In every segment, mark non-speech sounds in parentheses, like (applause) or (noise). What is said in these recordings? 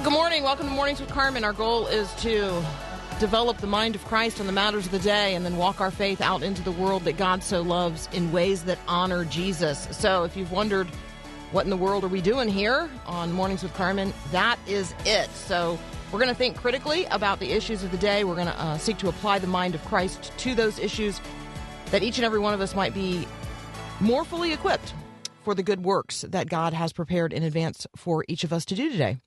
Well, good morning. Welcome to Mornings with Carmen. Our goal is to develop the mind of Christ on the matters of the day and then walk our faith out into the world that God so loves in ways that honor Jesus. So, if you've wondered what in the world are we doing here on Mornings with Carmen, that is it. So, we're going to think critically about the issues of the day. We're going to uh, seek to apply the mind of Christ to those issues that each and every one of us might be more fully equipped for the good works that God has prepared in advance for each of us to do today.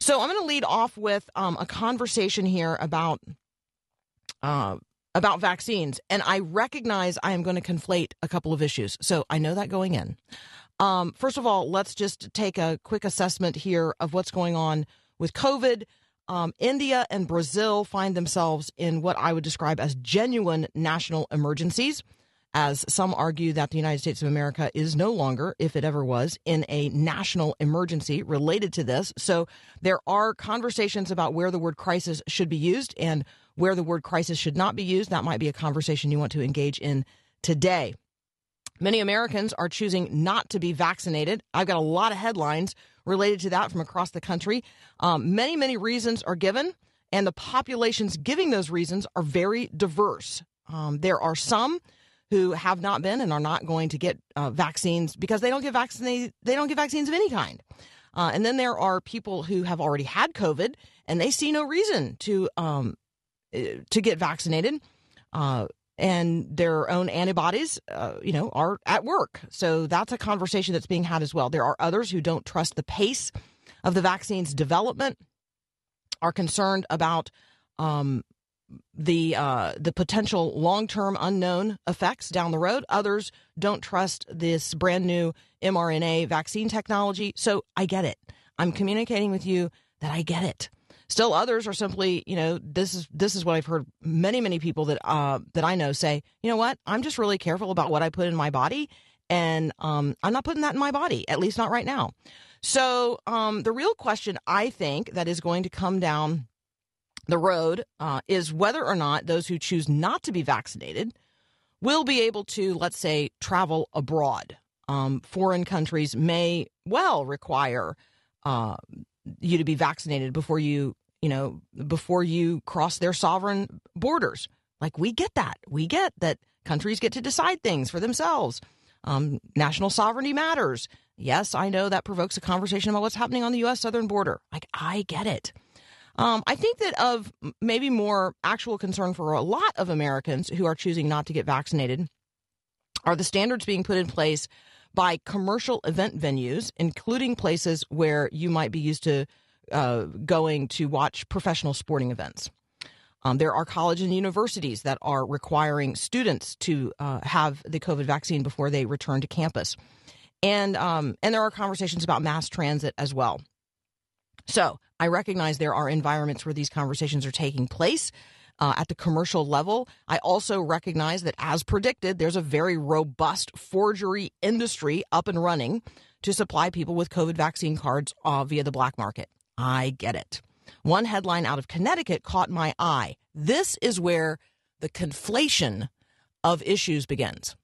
So I'm going to lead off with um, a conversation here about uh, about vaccines, and I recognize I am going to conflate a couple of issues. So I know that going in. Um, first of all, let's just take a quick assessment here of what's going on with COVID. Um, India and Brazil find themselves in what I would describe as genuine national emergencies as some argue that the United States of America is no longer, if it ever was, in a national emergency related to this. So there are conversations about where the word crisis should be used and where the word crisis should not be used. That might be a conversation you want to engage in today. Many Americans are choosing not to be vaccinated. I've got a lot of headlines related to that from across the country. Um, many, many reasons are given, and the populations giving those reasons are very diverse. Um, there are some who have not been and are not going to get uh, vaccines because they don't get vaccinated. They don't get vaccines of any kind. Uh, and then there are people who have already had COVID and they see no reason to um, eh, to get vaccinated. Uh, and their own antibodies, uh, you know, are at work. So that's a conversation that's being had as well. There are others who don't trust the pace of the vaccine's development, are concerned about um, the uh, the potential long term unknown effects down the road. Others don't trust this brand new mRNA vaccine technology. So I get it. I'm communicating with you that I get it. Still, others are simply, you know, this is this is what I've heard many many people that uh, that I know say. You know what? I'm just really careful about what I put in my body, and um, I'm not putting that in my body, at least not right now. So um, the real question I think that is going to come down the road uh, is whether or not those who choose not to be vaccinated will be able to, let's say, travel abroad. Um, foreign countries may well require uh, you to be vaccinated before you, you know, before you cross their sovereign borders. Like we get that. We get that countries get to decide things for themselves. Um, national sovereignty matters. Yes, I know that provokes a conversation about what's happening on the U.S. southern border. Like I get it. Um, I think that of maybe more actual concern for a lot of Americans who are choosing not to get vaccinated are the standards being put in place by commercial event venues, including places where you might be used to uh, going to watch professional sporting events. Um, there are colleges and universities that are requiring students to uh, have the COVID vaccine before they return to campus, and um, and there are conversations about mass transit as well. So I recognize there are environments where these conversations are taking place. Uh, at the commercial level. I also recognize that, as predicted, there's a very robust forgery industry up and running to supply people with COVID vaccine cards uh, via the black market. I get it. One headline out of Connecticut caught my eye. This is where the conflation of issues begins.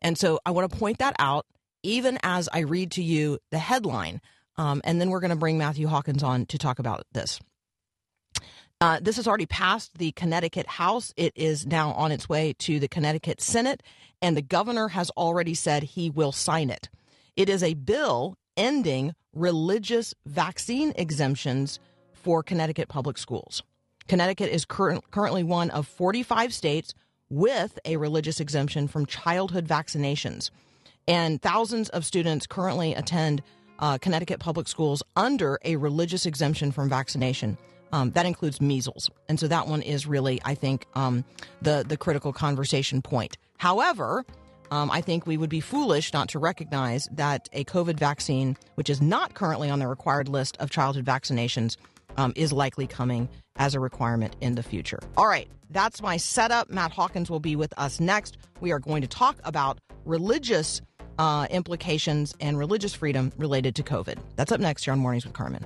And so I want to point that out even as I read to you the headline. Um, and then we're going to bring Matthew Hawkins on to talk about this. Uh, this has already passed the Connecticut House. It is now on its way to the Connecticut Senate, and the governor has already said he will sign it. It is a bill ending religious vaccine exemptions for Connecticut public schools. Connecticut is cur- currently one of 45 states with a religious exemption from childhood vaccinations. And thousands of students currently attend uh, Connecticut public schools under a religious exemption from vaccination. Um, that includes measles, and so that one is really, I think, um, the the critical conversation point. However, um, I think we would be foolish not to recognize that a COVID vaccine, which is not currently on the required list of childhood vaccinations, um, is likely coming as a requirement in the future. All right, that's my setup. Matt Hawkins will be with us next. We are going to talk about religious uh, implications and religious freedom related to COVID. That's up next here on Mornings with Carmen.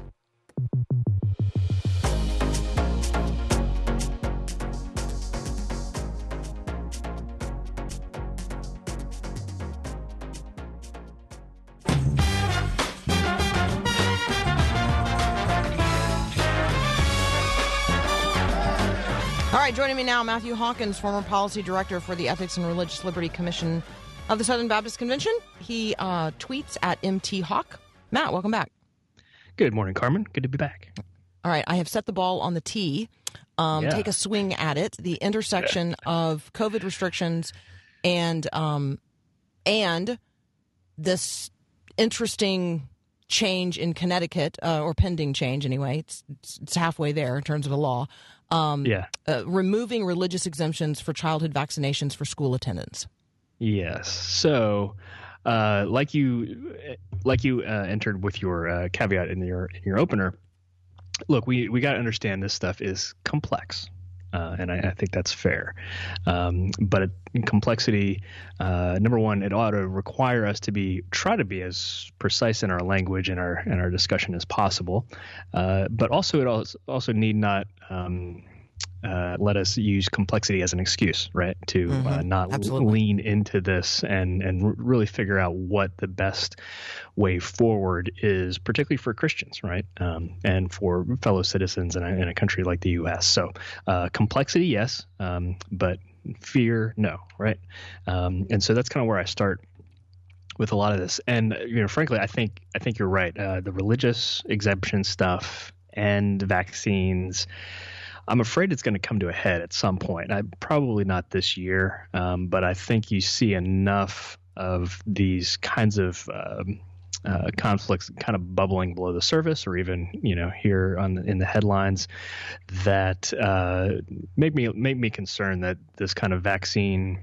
All right, joining me now, Matthew Hawkins, former policy director for the Ethics and Religious Liberty Commission of the Southern Baptist Convention. He uh, tweets at MT Hawk. Matt, welcome back. Good morning, Carmen. Good to be back. All right, I have set the ball on the tee. Um, Yeah. Take a swing at it. The intersection of COVID restrictions and um, and this interesting change in Connecticut, uh, or pending change anyway. It's, it's it's halfway there in terms of a law. Um, Yeah. uh, removing religious exemptions for childhood vaccinations for school attendance. Yes. So, uh, like you, like you uh, entered with your uh, caveat in your in your opener. Look, we we got to understand this stuff is complex. Uh, and I, I think that's fair, um, but it, complexity. Uh, number one, it ought to require us to be try to be as precise in our language and our and our discussion as possible. Uh, but also, it also, also need not um, uh, let us use complexity as an excuse, right? To uh, Mhm. not Absolutely. lean into this and and r- really figure out what the best way forward is, particularly for Christians, right? Um, and for fellow citizens in a, in a country like the U.S. So uh, complexity, yes, um, but fear, no, right? Um, and so that's kind of where I start with a lot of this. And you know, frankly, I think I think you're right. Uh, the religious exemption stuff and vaccines. I'm afraid it's going to come to a head at some point. I, probably not this year, um, but I think you see enough of these kinds of um, uh, conflicts kind of bubbling below the surface, or even you know here on the, in the headlines, that uh, make me make me concerned that this kind of vaccine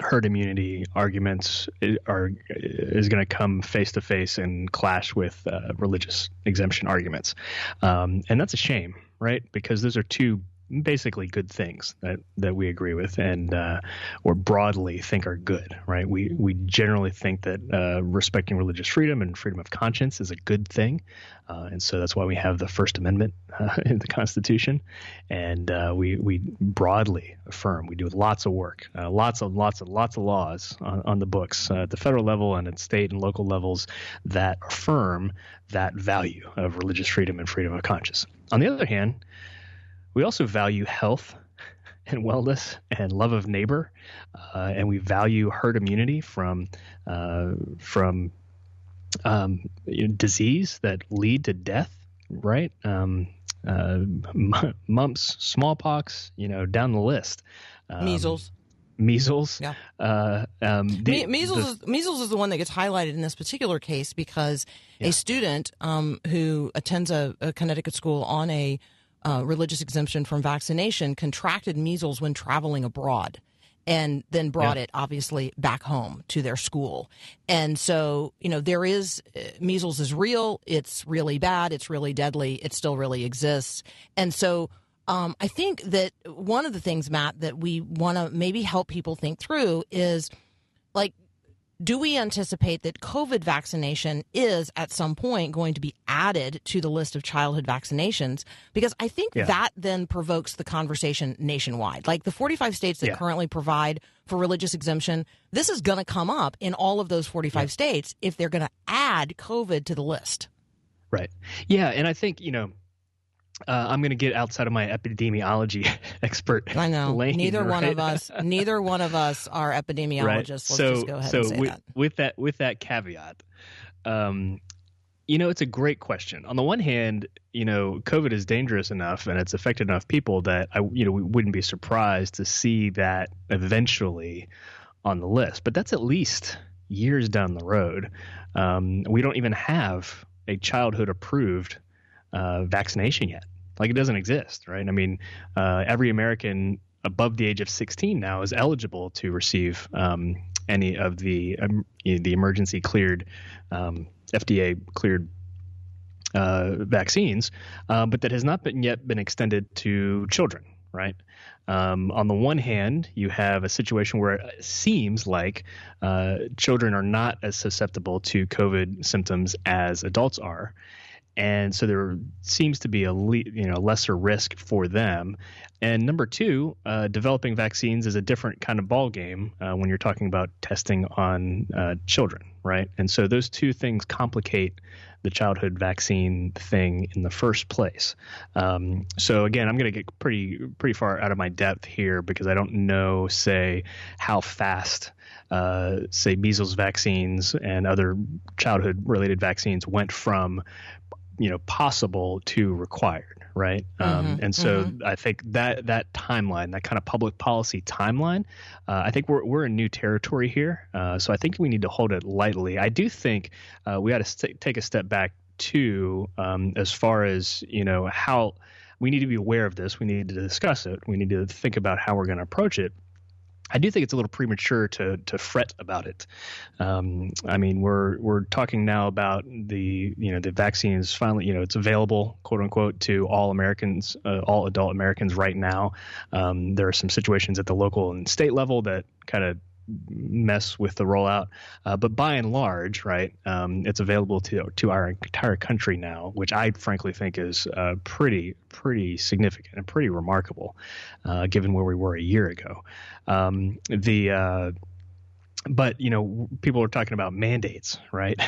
herd immunity arguments are is going to come face to face and clash with uh, religious exemption arguments, um, and that's a shame, right? Because those are two basically good things that that we agree with and uh, or broadly think are good, right? We we generally think that uh, respecting religious freedom and freedom of conscience is a good thing, uh, and so that's why we have the First Amendment uh, (laughs) in the Constitution, and uh, we we broadly affirm. We do lots of work, uh, lots of lots of lots of laws on, on the books at the federal level and at state and local levels that affirm that value of religious freedom and freedom of conscience. On the other hand, we also value health (laughs) and wellness and love of neighbor, uh, and we value herd immunity from uh, from um, you know, disease that lead to death, right? Um, uh, m- (laughs) mumps, smallpox, you know, down the list. Um, Measles. Measles. Yeah. Uh, um, the- Me- measles the- is measles is the one that gets highlighted in this particular case because Yeah. a student um, who attends a, a Connecticut school on a uh, religious exemption from vaccination contracted measles when traveling abroad, and then brought Yeah. it obviously back home to their school. And so you know there is uh, measles is real. It's really bad. It's really deadly. It still really exists. And so um, I think that one of the things, Matt, that we want to maybe help people think through is like, do we anticipate that COVID vaccination is at some point going to be added to the list of childhood vaccinations? Because I think Yeah. that then provokes the conversation nationwide. Like the 45 states that Yeah. currently provide for religious exemption, this is going to come up in all of those 45 states if they're going to add COVID to the list. Right. Yeah, and I think you know, uh, I'm going to get outside of my epidemiology (laughs) expert. I know. lane, neither one of us, neither one of us are (laughs) epidemiologists. Right. Let's so, just go ahead so and say with, that. with that with that caveat, um, you know, it's a great question. On the one hand, you know, COVID is dangerous enough and it's affected enough people that I, you know, we wouldn't be surprised to see that eventually on the list. But that's at least years down the road. Um, we don't even have a childhood approved uh, vaccination yet. Like it doesn't exist, right? I mean, uh, every American above the age of 16 now is eligible to receive um, any of the um, the emergency cleared, um, FDA cleared uh, vaccines, uh, but that has not been yet been extended to children, right? Um, on the one hand, you have a situation where it seems like uh, children are not as susceptible to COVID symptoms as adults are. And so there seems to be a you know lesser risk for them. And number two, uh, developing vaccines is a different kind of ball game uh, when you're talking about testing on uh, children, right? And so those two things complicate the childhood vaccine thing in the first place. Um, so again, I'm going to get pretty pretty far out of my depth here because I don't know, say, how fast. Uh, say measles vaccines and other childhood related vaccines went from you know possible to required right? Um, mm-hmm, and so mm-hmm. i think that that timeline that kind of public policy timeline uh, i think we're, we're in new territory here. Uh, so i think we need to hold it lightly. I do think uh, we got to st- take a step back too um, as far as you know how we need to be aware of this. We need to discuss it. We need to think about how we're going to approach it I do think it's a little premature to to fret about it. Um, I mean, we're we're talking now about the you know the vaccine is finally you know it's available quote unquote to all Americans, uh, all adult Americans right now. Um, there are some situations at the local and state level that kind of mess with the rollout. Uh, but by and large, right, um, it's available to to our entire country now, which I frankly think is uh, pretty pretty significant and pretty remarkable, uh, given where we were a year ago. Um, the uh, but you know people are talking about mandates right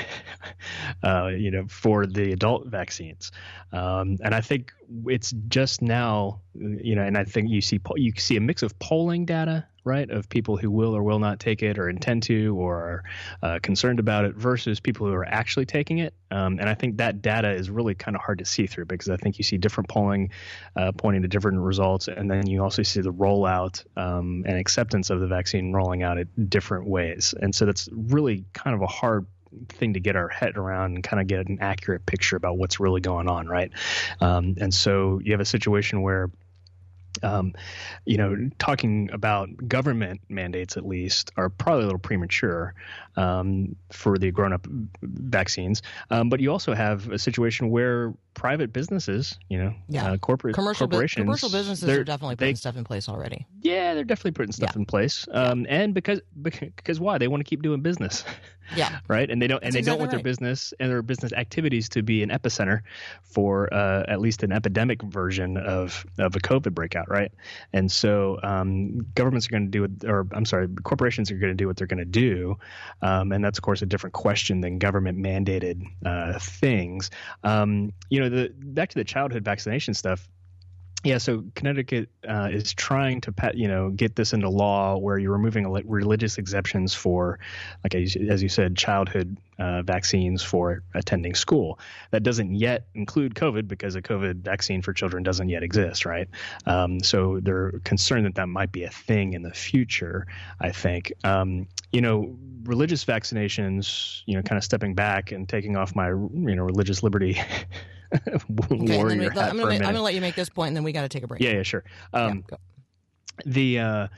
(laughs) uh, you know for the adult vaccines um, and i think it's just now you know and i think you see you see a mix of polling data right, of people who will or will not take it or intend to or are uh, concerned about it versus people who are actually taking it. Um, and I think that data is really kind of hard to see through because I think you see different polling uh, pointing to different results. And then you also see the rollout um, and acceptance of the vaccine rolling out at different ways. And so that's really kind of a hard thing to get our head around and kind of get an accurate picture about what's really going on, right? Um, and so you have a situation where um, you know, talking about government mandates at least are probably a little premature um, for the grown-up vaccines. Um, but you also have a situation where private businesses, you know, yeah. uh, corporate commercial corporations, commercial businesses are definitely putting they, stuff in place already. Yeah, they're definitely putting stuff yeah. in place. Um, and because because why they want to keep doing business. (laughs) Yeah. right. And they don't That's and they exactly don't want right. their business and their business activities to be an epicenter for uh, at least an epidemic version of of a COVID breakout. Right. And so um, governments are going to do it, or I'm sorry, corporations are going to do what they're going to do. Um, and that's of course a different question than government mandated uh, things. Um, you know, the back to the childhood vaccination stuff. Yeah, so Connecticut uh, is trying to, you know, get this into law where you're removing religious exemptions for, like as, you said, childhood uh, vaccines for attending school. That doesn't yet include COVID because a COVID vaccine for children doesn't yet exist, right? Um, so they're concerned that that might be a thing in the future. I think, um, you know, religious vaccinations, you know, kind of stepping back and taking off my, you know, religious liberty. (laughs) okay, warrior we, I'm going to let you make this point, and then we got to take a break. Yeah, yeah, sure. Um, yeah, the uh,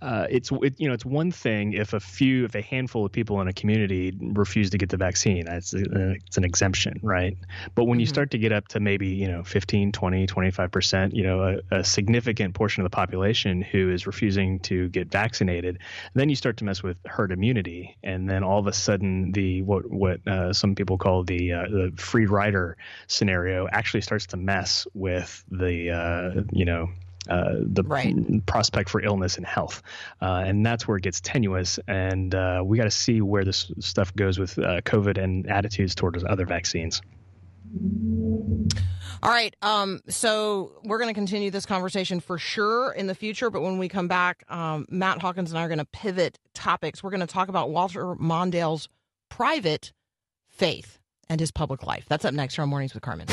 uh, it's it, you know it's one thing if a few if a handful of people in a community refuse to get the vaccine. It's, uh, it's an exemption right? But when mm-hmm. you start to get up to maybe you know 15 20 25 percent you know a, a, significant portion of the population who is refusing to get vaccinated then you start to mess with herd immunity. And then all of a sudden the what what uh, some people call the uh, the free rider scenario actually starts to mess with the uh, you know uh, the right. prospect for illness and health. Uh, and that's where it gets tenuous. And uh, we got to see where this stuff goes with uh, COVID and attitudes towards other vaccines. All right. Um, so we're going to continue this conversation for sure in the future. But when we come back, um, Matt Hawkins and I are going to pivot topics. We're going to talk about Walter Mondale's private faith and his public life. That's up next here on Mornings with Carmen.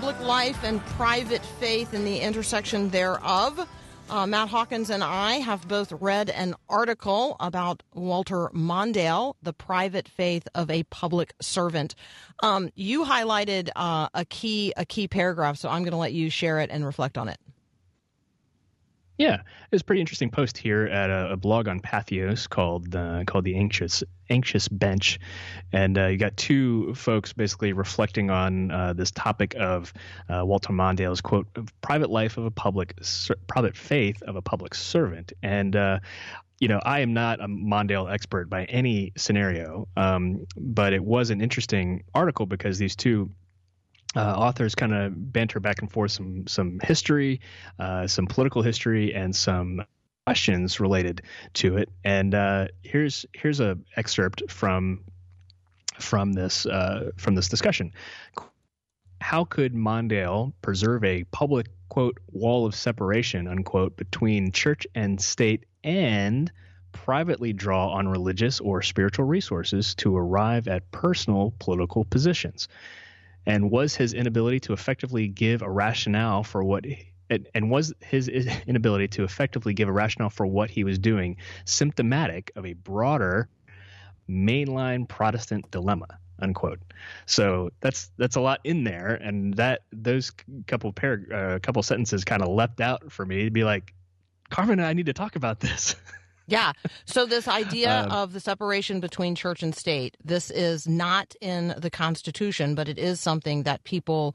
Public life and private faith and the intersection thereof. Uh, Matt Hawkins and I have both read an article about Walter Mondale, the private faith of a public servant. Um, you highlighted uh, a key a key paragraph, so I'm going to let you share it and reflect on it. Yeah, it was a pretty interesting post here at a, a blog on Patheos called uh, called the Anxious Anxious Bench, and uh, you got two folks basically reflecting on uh, this topic of uh, Walter Mondale's quote "private life of a public ser- private faith of a public servant," and uh, you know, I am not a Mondale expert by any scenario, um, but it was an interesting article because these two uh, authors kind of banter back and forth some some history, uh, some political history, and some questions related to it. And uh, here's here's a excerpt from from this uh, from this discussion. How could Mondale preserve a public quote wall of separation unquote between church and state and privately draw on religious or spiritual resources to arrive at personal political positions? And was his inability to effectively give a rationale for what and was his (laughs) inability to effectively give a rationale for what he was doing symptomatic of a broader mainline Protestant dilemma unquote. So that's that's a lot in there. And that those couple pair uh, couple sentences kind of leapt out for me to be like carmen i need to talk about this (laughs) Yeah. So this idea (laughs) um, of the separation between church and state, this is not in the Constitution, but it is something that people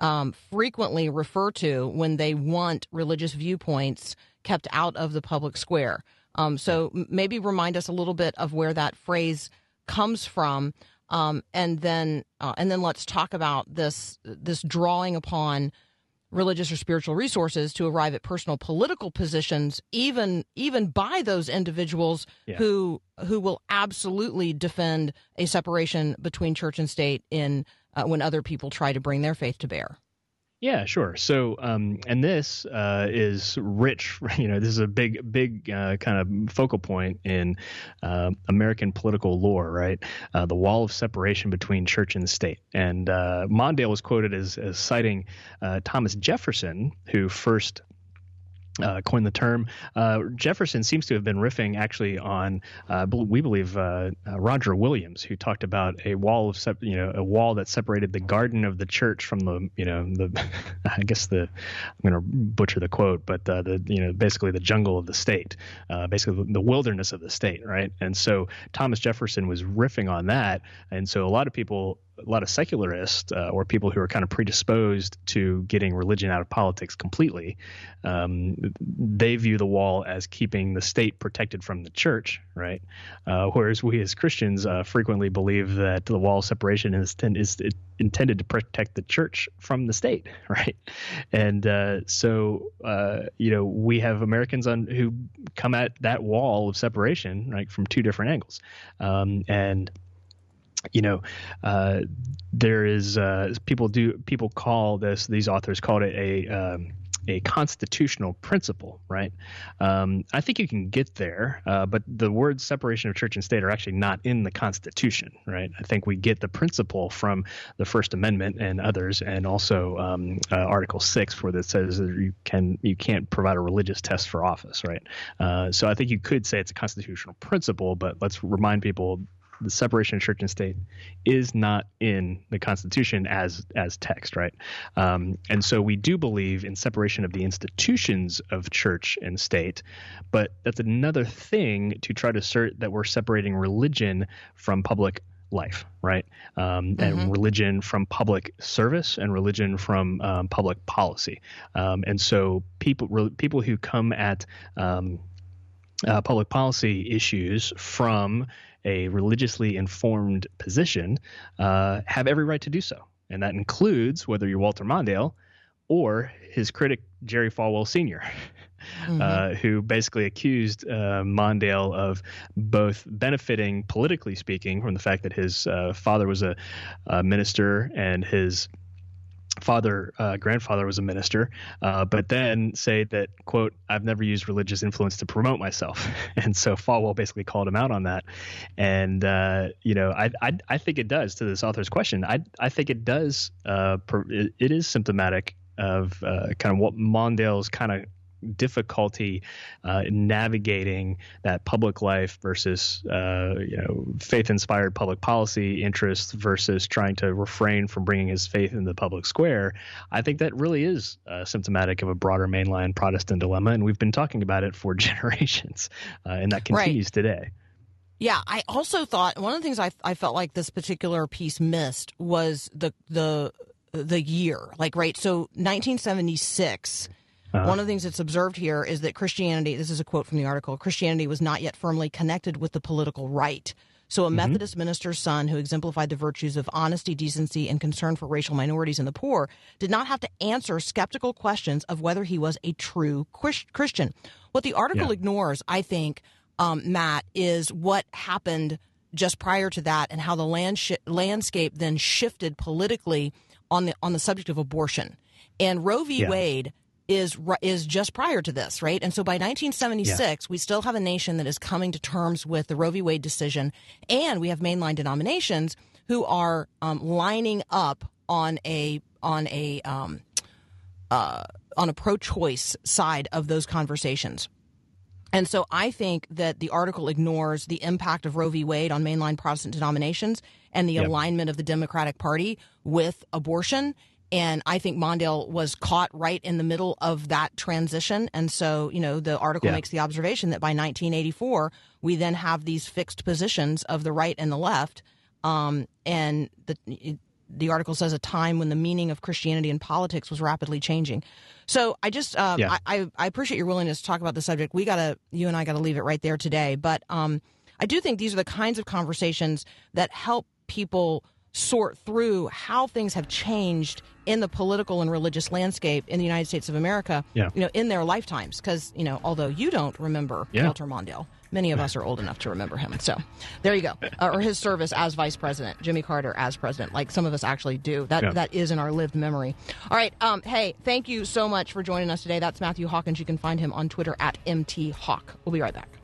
um, frequently refer to when they want religious viewpoints kept out of the public square. Um, so maybe remind us a little bit of where that phrase comes from, um, and then uh, and then let's talk about this this drawing upon religious or spiritual resources to arrive at personal political positions even even by those individuals yeah. who who will absolutely defend a separation between church and state in uh, when other people try to bring their faith to bear yeah, sure. So, um, and this uh, is rich. (laughs) You know, this is a big, big uh, kind of focal point in uh, American political lore, right? Uh, the wall of separation between church and state. And uh, Mondale was quoted as, as citing uh, Thomas Jefferson, who first uh, coined the term. Uh, Jefferson seems to have been riffing actually on, uh, we believe, uh, uh, Roger Williams, who talked about a wall of, you know, a wall that separated the garden of the church from the, you know, the, (laughs) I guess the, I'm going to butcher the quote, but uh, the, you know, basically the jungle of the state, basically the wilderness of the state, right? And so Thomas Jefferson was riffing on that, and so a lot of people a lot of secularists uh, or people who are kind of predisposed to getting religion out of politics completely, um, they view the wall as keeping the state protected from the church, right? Uh, whereas we as Christians uh, frequently believe that the wall of separation is, is intended to protect the church from the state, (laughs) right? And uh, so, uh, you know, we have Americans on who come at that wall of separation, right, from two different angles, um, and you know, uh, there is uh, people do people call this these authors called it a um, a constitutional principle, right? Um, I think you can get there, uh, but the words separation of church and state are actually not in the Constitution, right? I think we get the principle from the First Amendment and others, and also um, uh, Article Six, where that says that you can you can't provide a religious test for office, right? Uh, so I think you could say it's a constitutional principle, but let's remind people the separation of church and state is not in the Constitution as as text, right? Um, and so we do believe in separation of the institutions of church and state, but that's another thing to try to assert that we're separating religion from public life, right? Um, mm-hmm. And religion from public service and religion from um, public policy. Um, and so people re- people who come at um, uh, public policy issues from a religiously informed position uh, have every right to do so. And that includes whether you're Walter Mondale or his critic, Jerry Falwell Sr., (laughs) mm-hmm. uh, who basically accused uh, Mondale of both benefiting, politically speaking, from the fact that his uh, father was a, a minister and his father uh, grandfather was a minister uh, but then say that quote i've never used religious influence to promote myself. (laughs) And so falwell basically called him out on that. And uh, you know I, I, I think it does to this author's question i i think it does uh, it, it is symptomatic of uh, kind of what mondale's kind of difficulty uh, navigating that public life versus uh, you know faith-inspired public policy interests versus trying to refrain from bringing his faith in the public square. I think that really is uh, symptomatic of a broader mainline Protestant dilemma, and we've been talking about it for (laughs) generations, uh, and that continues right. today. Yeah, I also thought one of the things I, I felt like this particular piece missed was the the the year, like right. So 1976 uh-huh. One of the things that's observed here is that Christianity, this is a quote from the article, Christianity was not yet firmly connected with the political right. So, a mm-hmm. Methodist minister's son who exemplified the virtues of honesty, decency, and concern for racial minorities and the poor did not have to answer skeptical questions of whether he was a true Christian. What the article yeah. ignores, I think, um, Matt, is what happened just prior to that and how the land sh- landscape then shifted politically on the on the subject of abortion. And Roe v. Yeah. Wade is is just prior to this, right? And so by 1976, yeah. we still have a nation that is coming to terms with the Roe v. Wade decision, and we have mainline denominations who are um, lining up on a on a um, uh, on a pro-choice side of those conversations. And so I think that the article ignores the impact of Roe v. Wade on mainline Protestant denominations and the yep. alignment of the Democratic Party with abortion and I think Mondale was caught right in the middle of that transition. And so, you know, the article yeah. makes the observation that by 1984, we then have these fixed positions of the right and the left. Um, and the, the article says a time when the meaning of Christianity and politics was rapidly changing. So I just, uh, yeah. I, I, appreciate your willingness to talk about the subject. We got to, you and I got to leave it right there today. But um, I do think these are the kinds of conversations that help people sort through how things have changed in the political and religious landscape in the United States of America, yeah. you know, in their lifetimes. Because, you know, although you don't remember yeah. Walter Mondale, many of us are old enough to remember him. So there you go. (laughs) Uh, or his service as vice president, Jimmy Carter as president. Like some of us actually do. That yeah. that is in our lived memory. All right. Um, hey, thank you so much for joining us today. That's Matthew Hawkins. You can find him on Twitter at MTHawk. We'll be right back.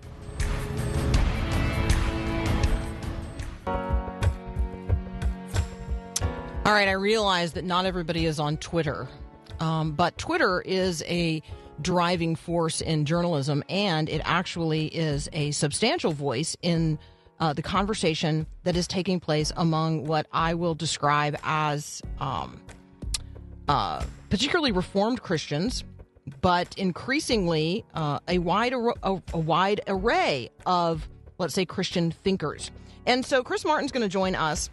All right, I realize that not everybody is on Twitter, um, but Twitter is a driving force in journalism, and it actually is a substantial voice in uh, the conversation that is taking place among what I will describe as um, uh, particularly Reformed Christians, but increasingly uh, a wide a, a wide array of let's say Christian thinkers. And so Chris Martin's going to join us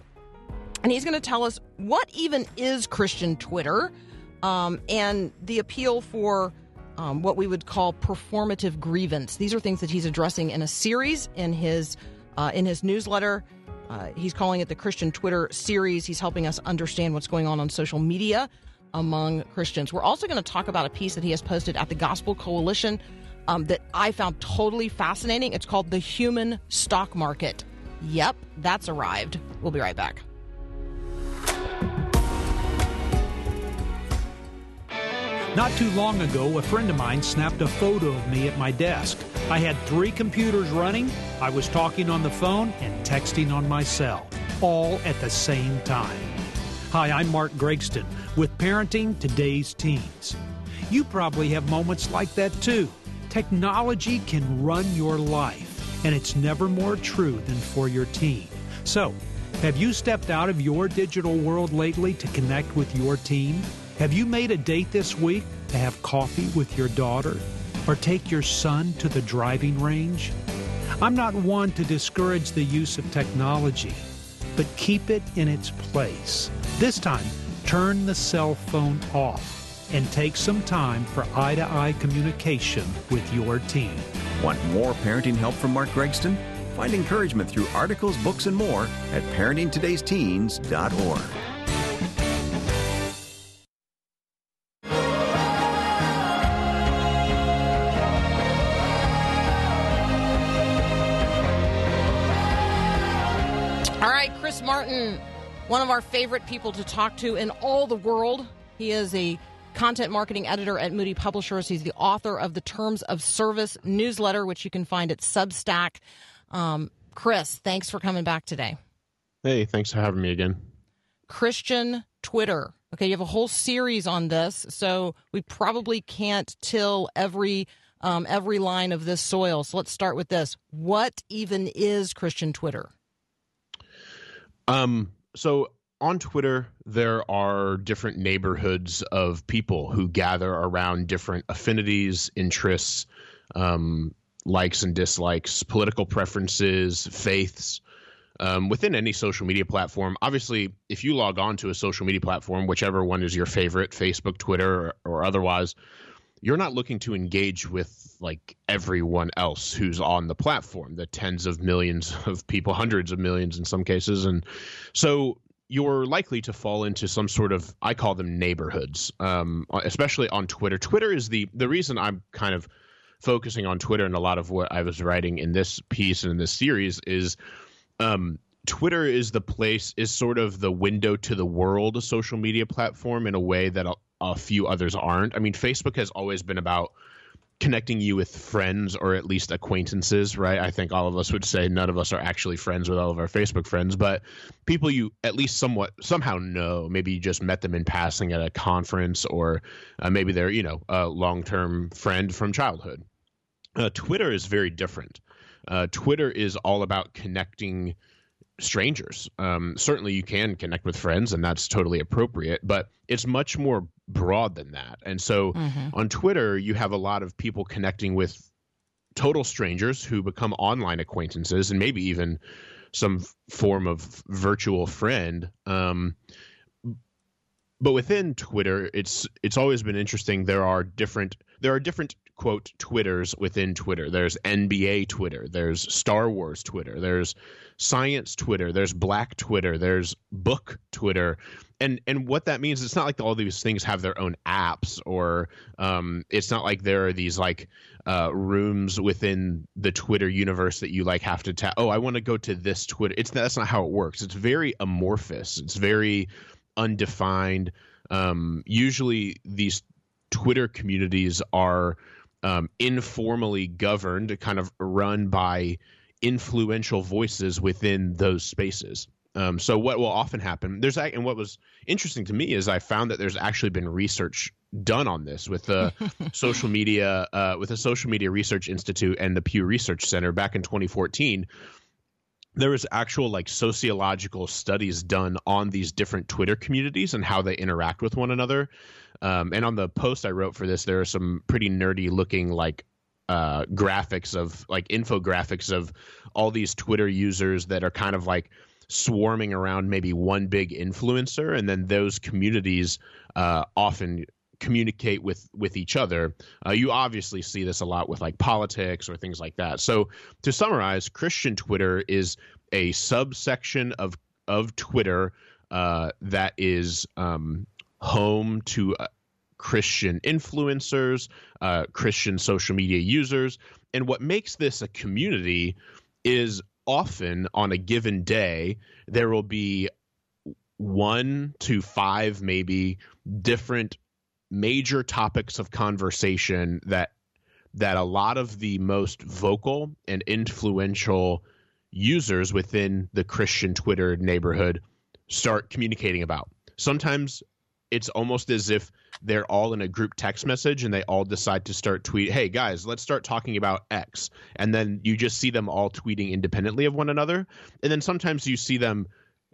and he's going to tell us what even is Christian Twitter um, and the appeal for um, what we would call performative grievance. These are things that he's addressing in a series in his uh, in his newsletter. Uh, he's calling it the Christian Twitter series. He's helping us understand what's going on on social media among Christians. We're also going to talk about a piece that he has posted at the Gospel Coalition um, that I found totally fascinating. It's called The Human Stock Market. Yep, that's arrived. We'll be right back. Not too long ago, a friend of mine snapped a photo of me at my desk. I had three computers running, I was talking on the phone and texting on my cell, all at the same time. Hi, I'm Mark Gregston with Parenting Today's Teens. You probably have moments like that too. Technology can run your life, and it's never more true than for your teen. So, have you stepped out of your digital world lately to connect with your teen? Have you made a date this week to have coffee with your daughter or take your son to the driving range? I'm not one to discourage the use of technology, but keep it in its place. This time, turn the cell phone off and take some time for eye to eye communication with your teen. Want more parenting help from Mark Gregston? Find encouragement through articles, books, and more at parentingtodaysteens.org. Martin, one of our favorite people to talk to in all the world. He is a content marketing editor at Moody Publishers. He's the author of the Terms of Service newsletter, which you can find at Substack. Um, Chris, thanks for coming back today. Hey, thanks for having me again. Christian Twitter. Okay, you have a whole series on this, so we probably can't till every um, every line of this soil. So let's start with this. What even is Christian Twitter? Um, so on Twitter, there are different neighborhoods of people who gather around different affinities, interests, um, likes and dislikes, political preferences, faiths. Um, within any social media platform, obviously, if you log on to a social media platform, whichever one is your favorite, Facebook, Twitter, or, or otherwise, you're not looking to engage with like everyone else who's on the platform, the tens of millions (laughs) of people, hundreds of millions in some cases. And so you're likely to fall into some sort of I call them neighborhoods, um, especially on Twitter. Twitter is the the reason I'm kind of focusing on Twitter and a lot of what I was writing in this piece and in this series is um, Twitter is the place is sort of the window to the world a social media platform in a way that a, few others aren't. I mean, Facebook has always been about connecting you with friends or at least acquaintances, right? I think all of us would say none of us are actually friends with all of our Facebook friends, but people you at least somewhat somehow know. Maybe you just met them in passing at a conference, or uh, maybe they're you know a long term friend from childhood. Uh, Twitter is very different. Uh, Twitter is all about connecting strangers. Um, certainly, you can connect with friends, and that's totally appropriate, but it's much more broad than that. And so mm-hmm. on Twitter, you have a lot of people connecting with total strangers who become online acquaintances and maybe even some form of virtual friend. Um, but within Twitter, it's it's always been interesting. There are different there are different quote Twitters within Twitter. There's NBA Twitter, there's Star Wars Twitter, there's science Twitter, there's Black Twitter, there's book Twitter, and and what that means, it's not like all these things have their own apps, or um, it's not like there are these like uh, rooms within the Twitter universe that you like have to tap. Oh, I want to go to this Twitter. It's that's not how it works. It's very amorphous. It's very undefined. Um, usually, these Twitter communities are um, informally governed, kind of run by influential voices within those spaces. Um, so what will often happen there's and what was interesting to me is I found that there's actually been research done on this with the (laughs) social media uh, with the Social Media Research Institute and the Pew Research Center back in 2014. There was actual like sociological studies done on these different Twitter communities and how they interact with one another. Um, and on the post I wrote for this, there are some pretty nerdy looking like uh, graphics of like infographics of all these Twitter users that are kind of like swarming around maybe one big influencer, and then those communities uh, often communicate with with each other. Uh, you obviously see this a lot with like politics or things like that. So to summarize, Christian Twitter is a subsection of of Twitter uh, that is um, home to uh, Christian influencers, uh, Christian social media users. And what makes this a community is often on a given day, there will be one to five, maybe different major topics of conversation that that a lot of the most vocal and influential users within the Christian Twitter neighborhood start communicating about. Sometimes it's almost as if they're all in a group text message and they all decide to start tweet hey guys let's start talking about x. And then you just see them all tweeting independently of one another. And then sometimes you see them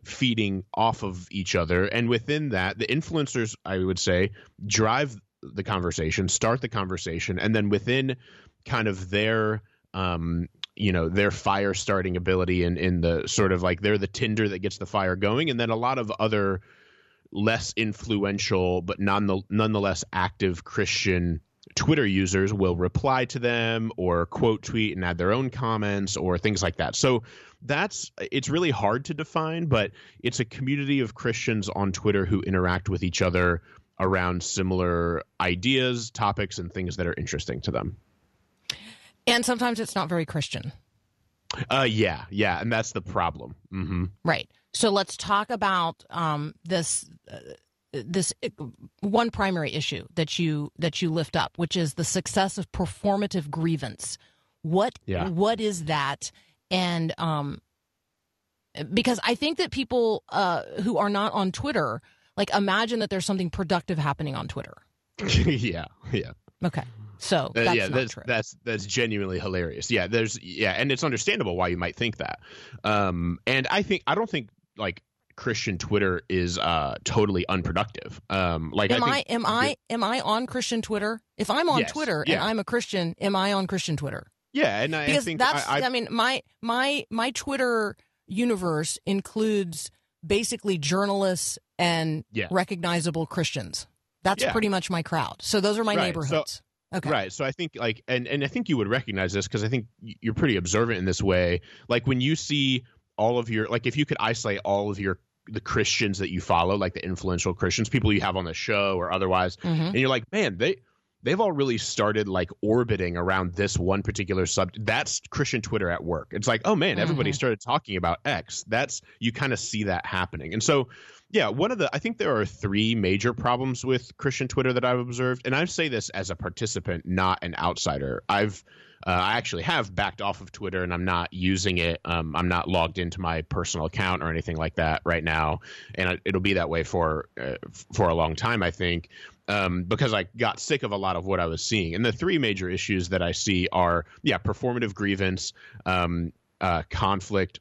feeding off of each other. And within that the influencers i would say drive the conversation start the conversation. And then within kind of their um, you know their fire starting ability and in, in the sort of like they're the tinder that gets the fire going. And then a lot of other less influential but non- nonetheless active Christian Twitter users will reply to them or quote tweet and add their own comments or things like that. So that's it's really hard to define, but it's a community of Christians on Twitter who interact with each other around similar ideas, topics, and things that are interesting to them. And sometimes it's not very Christian. Uh, yeah, yeah, and that's the problem. Mm-hmm. Right. So let's talk about um, this. Uh, this one primary issue that you that you lift up, which is the success of performative grievance. What Yeah. what is that? And um, because I think that people uh, who are not on Twitter like imagine that there's something productive happening on Twitter. (laughs) yeah, yeah. Okay, so Uh, that's yeah, not that's that's that's genuinely hilarious. Yeah, there's yeah, and it's understandable why you might think that. Um, and I think I don't think like Christian Twitter is uh totally unproductive. Um, like am I, I, am I am I on Christian Twitter? If I'm on Yes, Twitter and. I'm a Christian, am I on Christian Twitter? yeah, and I, I Because think that's I, I, I, mean my my my Twitter universe includes basically journalists and Yeah. recognizable Christians. That's Yeah. pretty much my crowd. So those are my Right, so- neighborhoods. okay. Right. So I think like and and I think you would recognize this because I think you're pretty observant in this way. Like when you see all of your like if you could isolate all of your the Christians that you follow, like the influential Christians, people you have on the show or otherwise, Mhm. and you're like, man, they they've all really started like orbiting around this one particular subject. That's Christian Twitter at work. It's like, oh man, everybody Mhm. started talking about X. That's you kind of see that happening. And so yeah, one of the I think there are three major problems with Christian Twitter that I've observed, and I say this as a participant, not an outsider. I've uh, I actually have backed off of Twitter, and I'm not using it. Um, I'm not logged into my personal account or anything like that right now, and it- it'll be that way for uh, for a long time, I think, um, because I got sick of a lot of what I was seeing. And the three major issues that I see are yeah, performative grievance, um, uh, conflict,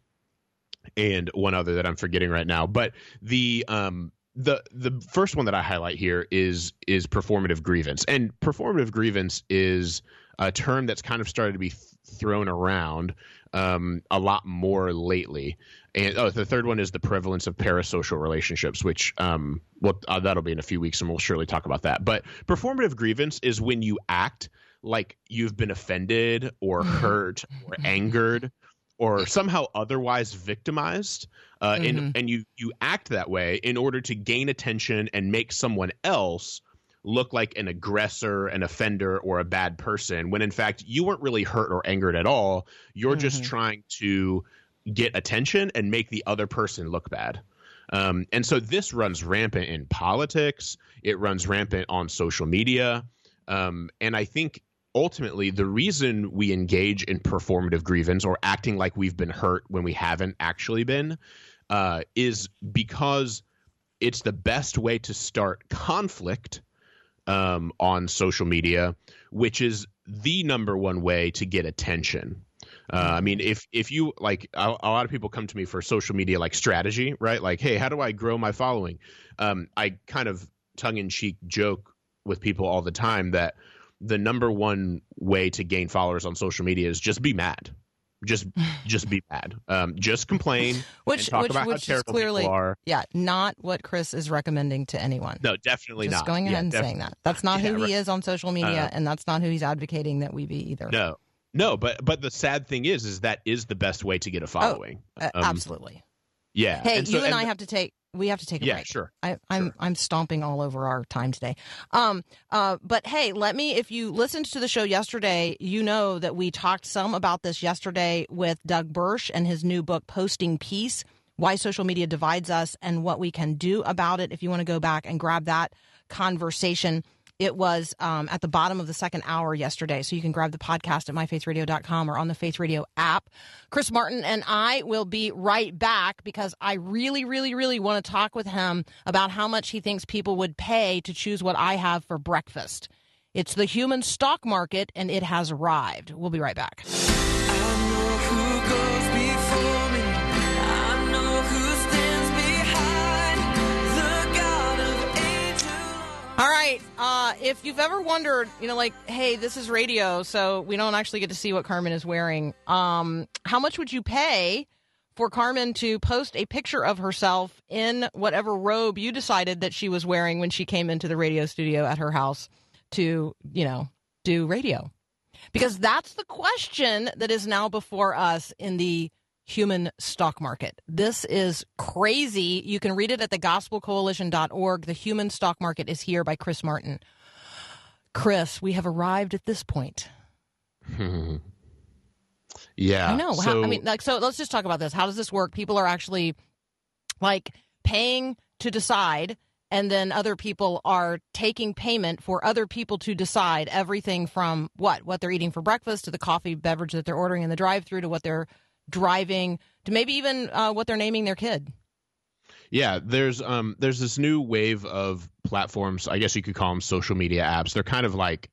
and one other that I'm forgetting right now. But the um the the first one that I highlight here is is performative grievance, and performative grievance is a term that's kind of started to be th- thrown around um, a lot more lately. And oh, the third one is the prevalence of parasocial relationships, which um, well, uh, that'll be in a few weeks, and we'll surely talk about that. But performative grievance is when you act like you've been offended or hurt or angered or somehow otherwise victimized uh, and, and you you act that way in order to gain attention and make someone else look like an aggressor an offender or a bad person when in fact you weren't really hurt or angered at all. You're just trying to get attention and make the other person look bad. Um, and so this runs rampant in politics. It runs rampant on social media. Um, and i think ultimately the reason we engage in performative grievance or acting like we've been hurt when we haven't actually been uh, is because it's the best way to start conflict um, on social media, which is the number one way to get attention. Uh, I mean, if if you like, a, a lot of people come to me for social media like strategy, right? Like, hey, how do I grow my following? Um, I kind of tongue in cheek joke with people all the time that the number one way to gain followers on social media is just be mad. Just (sighs) just be bad. Um, just complain. Which and talk which about which how is clearly yeah, not what Chris is recommending to anyone. No, definitely Just not. going ahead Yeah, and def- saying that. That's not (laughs) Yeah, who right. he is on social media, Uh, and that's not who he's advocating that we be either. No, no, but but the sad thing is, is that is the best way to get a following. Uh, Um, absolutely. Yeah. Hey, so- you and I have to take. We have to take a Yeah, break. sure. I, I'm Sure. I'm stomping all over our time today. Um. Uh. But hey, let me. If you listened to the show yesterday, you know that we talked some about this yesterday with Doug Birsch and his new book, Posting Peace: Why Social Media Divides Us and What We Can Do About It. If you want to go back and grab that conversation. It was um, at the bottom of the second hour yesterday. So you can grab the podcast at myfaithradio.com or on the Faith Radio app. Chris Martin and I will be right back because I really, really, really want to talk with him about how much he thinks people would pay to choose what I have for breakfast. It's the human stock market and it has arrived. We'll be right back. Uh, if you've ever wondered, you know, like, hey, this is radio, so we don't actually get to see what Carmen is wearing. Um, how much would you pay for Carmen to post a picture of herself in whatever robe you decided that she was wearing when she came into the radio studio at her house to, you know, do radio? Because that's the question that is now before us in the human stock market. This is crazy. You can read it at thegospelcoalition.org. The human stock market is here by Chris Martin. Chris, we have arrived at this point. (laughs) yeah. I know. So, How, I mean, like, so let's just talk about this. How does this work? People are actually like paying to decide and then other people are taking payment for other people to decide everything from what what they're eating for breakfast to the coffee beverage that they're ordering in the drive-through to what they're driving to maybe even uh, what they're naming their kid. Yeah, there's um there's this new wave of platforms. I guess you could call them social media apps. They're kind of like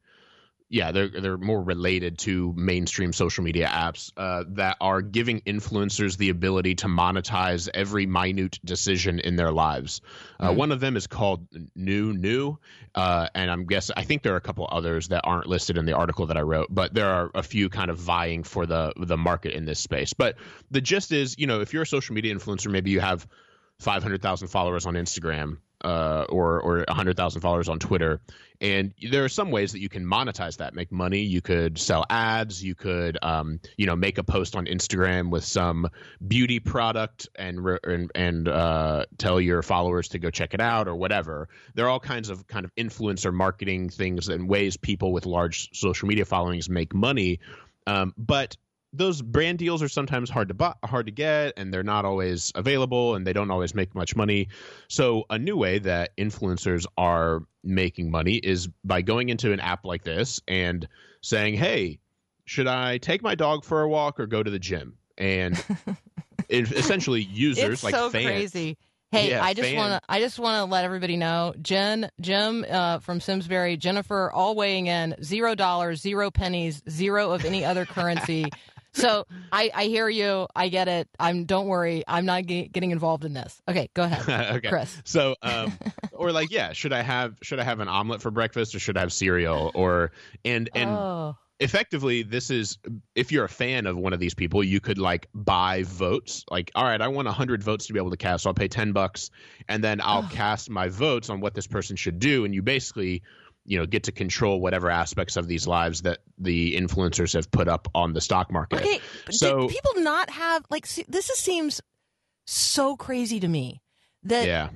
yeah, they're they're more related to mainstream social media apps uh, that are giving influencers the ability to monetize every minute decision in their lives. Uh, mm. One of them is called New New, uh, and I'm guessing I think there are a couple others that aren't listed in the article that I wrote, but there are a few kind of vying for the the market in this space. But the gist is, you know, if you're a social media influencer, maybe you have 500,000 followers on Instagram uh, or or 100,000 followers on Twitter. And there are some ways that you can monetize that, make money. You could sell ads. You could, um, you know, make a post on Instagram with some beauty product and and, and uh, tell your followers to go check it out or whatever. There are all kinds of kind of influencer marketing things and ways people with large social media followings make money. Um, but those brand deals are sometimes hard to buy, hard to get, and they're not always available, and they don't always make much money. So a new way that influencers are making money is by going into an app like this and saying, "Hey, should I take my dog for a walk or go to the gym?" And (laughs) essentially, users it's like so fans, crazy. Hey, Yeah, I just want to I just want to let everybody know, Jen, Jim uh, from Simsbury, Jennifer, all weighing in zero dollars, zero pennies, zero of any other currency. (laughs) So I, I hear you. I get it. I'm. Don't worry. I'm not ge- getting involved in this. Okay, go ahead, (laughs) okay. Chris. So, um, or like, yeah, should I have should I have an omelet for breakfast or should I have cereal? Or and and oh, effectively, this is if you're a fan of one of these people, you could like buy votes. Like, all right, I want hundred votes to be able to cast, so I'll pay ten bucks, and then I'll cast my votes on what this person should do, and you basically. You know, get to control whatever aspects of these lives that the influencers have put up on the stock market. okay. So- did people not have like? See, this is, seems so crazy to me that Yeah.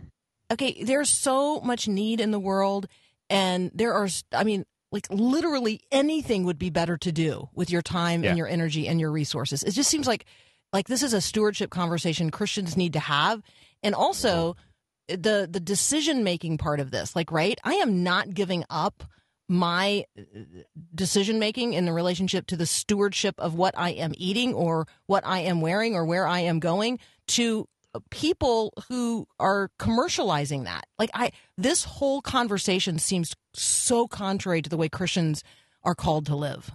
okay, there's so much need in the world, and there are, I mean, like literally anything would be better to do with your time Yeah. and your energy and your resources. It just seems like, like this is a stewardship conversation Christians need to have, and also mm-hmm. The the decision making part of this. Like, right, I am not giving up my decision making in the relationship to the stewardship of what I am eating or what I am wearing or where I am going to people who are commercializing that. Like I this whole conversation seems so contrary to the way Christians are called to live.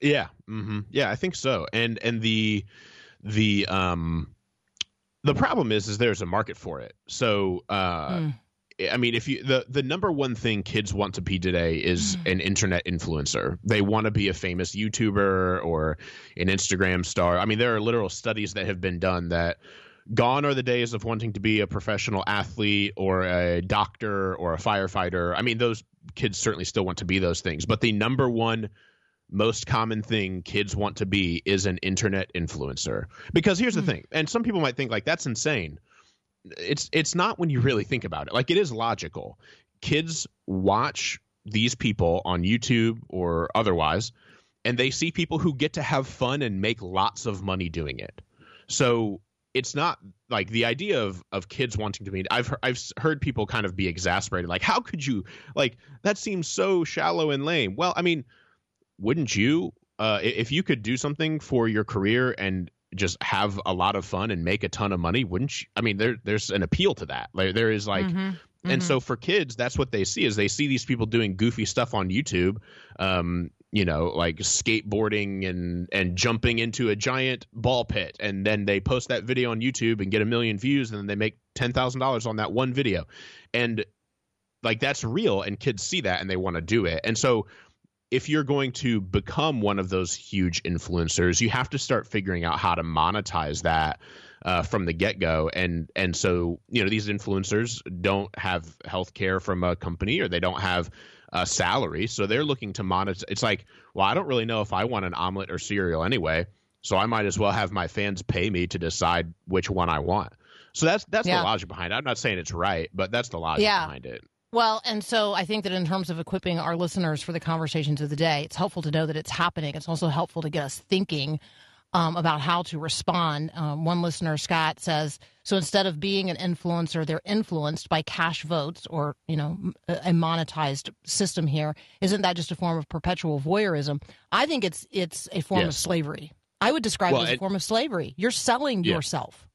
Yeah, hmm yeah, I think so. And and the the um the problem is is there's a market for it. So uh Mm. I mean, if you the the number one thing kids want to be today is Mm. an internet influencer. They want to be a famous YouTuber or an Instagram star. I mean, there are literal studies that have been done that gone are the days of wanting to be a professional athlete or a doctor or a firefighter. I mean, those kids certainly still want to be those things, but the number one most common thing kids want to be is an internet influencer. Because here's the hmm. thing, and some people might think like that's insane. It's it's not when you really think about it. Like it is logical. Kids watch these people on YouTube or otherwise and they see people who get to have fun and make lots of money doing it. So it's not like the idea of of kids wanting to be I've I've heard people kind of be exasperated like how could you like that seems so shallow and lame. Well, I mean, wouldn't you uh, if you could do something for your career and just have a lot of fun and make a ton of money wouldn't you i mean there there's an appeal to that. Like there is like Mhm. and so for kids that's what they see is they see these people doing goofy stuff on youtube um you know like skateboarding and and jumping into a giant ball pit and then they post that video on youtube and get a million views and then they make $10000 on that one video. And like that's real and kids see that and they want to do it. And so if you're going to become one of those huge influencers you have to start figuring out how to monetize that uh, from the get-go. And and so you know these influencers don't have health care from a company or they don't have a salary so they're looking to monetize. It's like well i don't really know if i want an omelet or cereal anyway so i might as well have my fans pay me to decide which one i want. So that's that's Yeah. the logic behind it. I'm not saying it's right but that's the logic Yeah. behind it Well, and so I think that in terms of equipping our listeners for the conversations of the day, it's helpful to know that it's happening. It's also helpful to get us thinking um, about how to respond. Um, one listener, Scott, says so instead of being an influencer, they're influenced by cash votes or you know a monetized system. Here isn't that just a form of perpetual voyeurism? I think it's it's a form yes. of slavery. I would describe well, it as a form of slavery. You're selling yeah. yourself.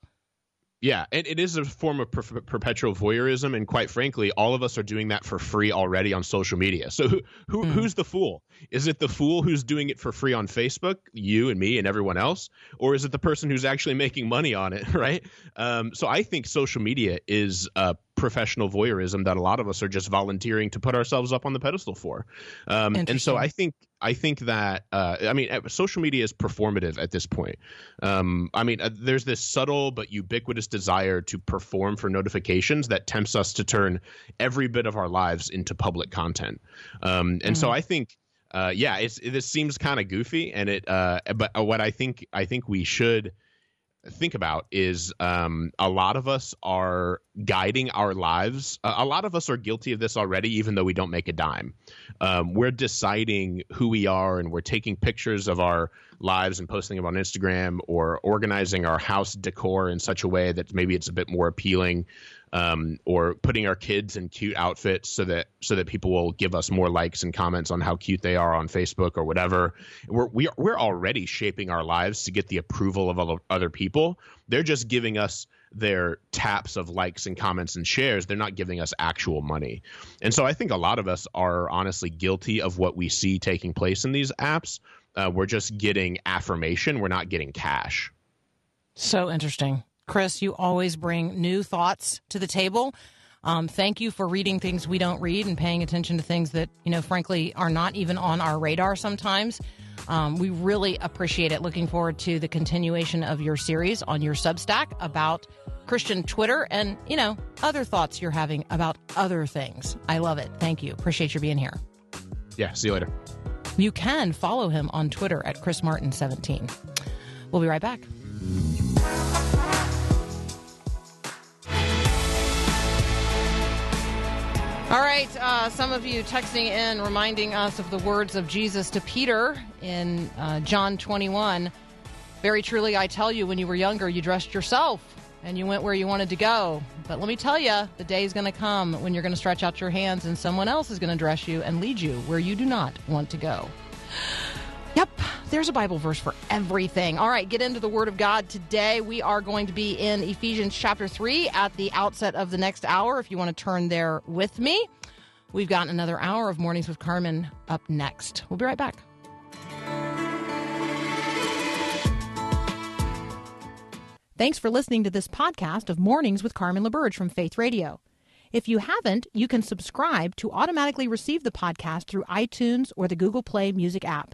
Yeah, it, it is a form of per- perpetual voyeurism, and quite frankly, all of us are doing that for free already on social media. So who, who mm. who's the fool? Is it the fool who's doing it for free on Facebook, you and me and everyone else, or is it the person who's actually making money on it? (laughs) Right. Um, so I think social media is uh, professional voyeurism that a lot of us are just volunteering to put ourselves up on the pedestal for. Um, and so I think I think that uh, I mean uh, social media is performative at this point. Um, I mean, uh, there's this subtle but ubiquitous desire to perform for notifications that tempts us to turn every bit of our lives into public content. Um, and mm-hmm. so I think. Uh, yeah, it's, it, this seems kind of goofy, and it. Uh, but what I think I think we should think about is um, a lot of us are guiding our lives. A lot of us are guilty of this already, even though we don't make a dime. Um, we're deciding who we are and we're taking pictures of our lives and posting them on Instagram or organizing our house decor in such a way that maybe it's a bit more appealing um, or putting our kids in cute outfits so that so that people will give us more likes and comments on how cute they are on Facebook or whatever. We're we are, we're already shaping our lives to get the approval of other people. They're just giving us their taps of likes and comments and shares. They're not giving us actual money. And so I think a lot of us are honestly guilty of what we see taking place in these apps. Uh, we're just getting affirmation. We're not getting cash. So interesting. Chris, you always bring new thoughts to the table. Um, thank you for reading things we don't read and paying attention to things that, you know, frankly, are not even on our radar sometimes. Um, we really appreciate it. Looking forward to the continuation of your series on your Substack about Christian Twitter and, you know, other thoughts you're having about other things. I love it. Thank you. Appreciate your being here. Yeah. See you later. You can follow him on Twitter at Chris Martin17. We'll be right back. All right, uh, some of you texting in reminding us of the words of Jesus to Peter in uh, John 21. Very truly, I tell you, when you were younger, you dressed yourself and you went where you wanted to go. But let me tell you, the day is going to come when you're going to stretch out your hands and someone else is going to dress you and lead you where you do not want to go. Yep, there's a Bible verse for everything. All right, get into the Word of God today. We are going to be in Ephesians chapter 3 at the outset of the next hour. If you want to turn there with me, we've got another hour of Mornings with Carmen up next. We'll be right back. Thanks for listening to this podcast of Mornings with Carmen LaBerge from Faith Radio. If you haven't, you can subscribe to automatically receive the podcast through iTunes or the Google Play Music app.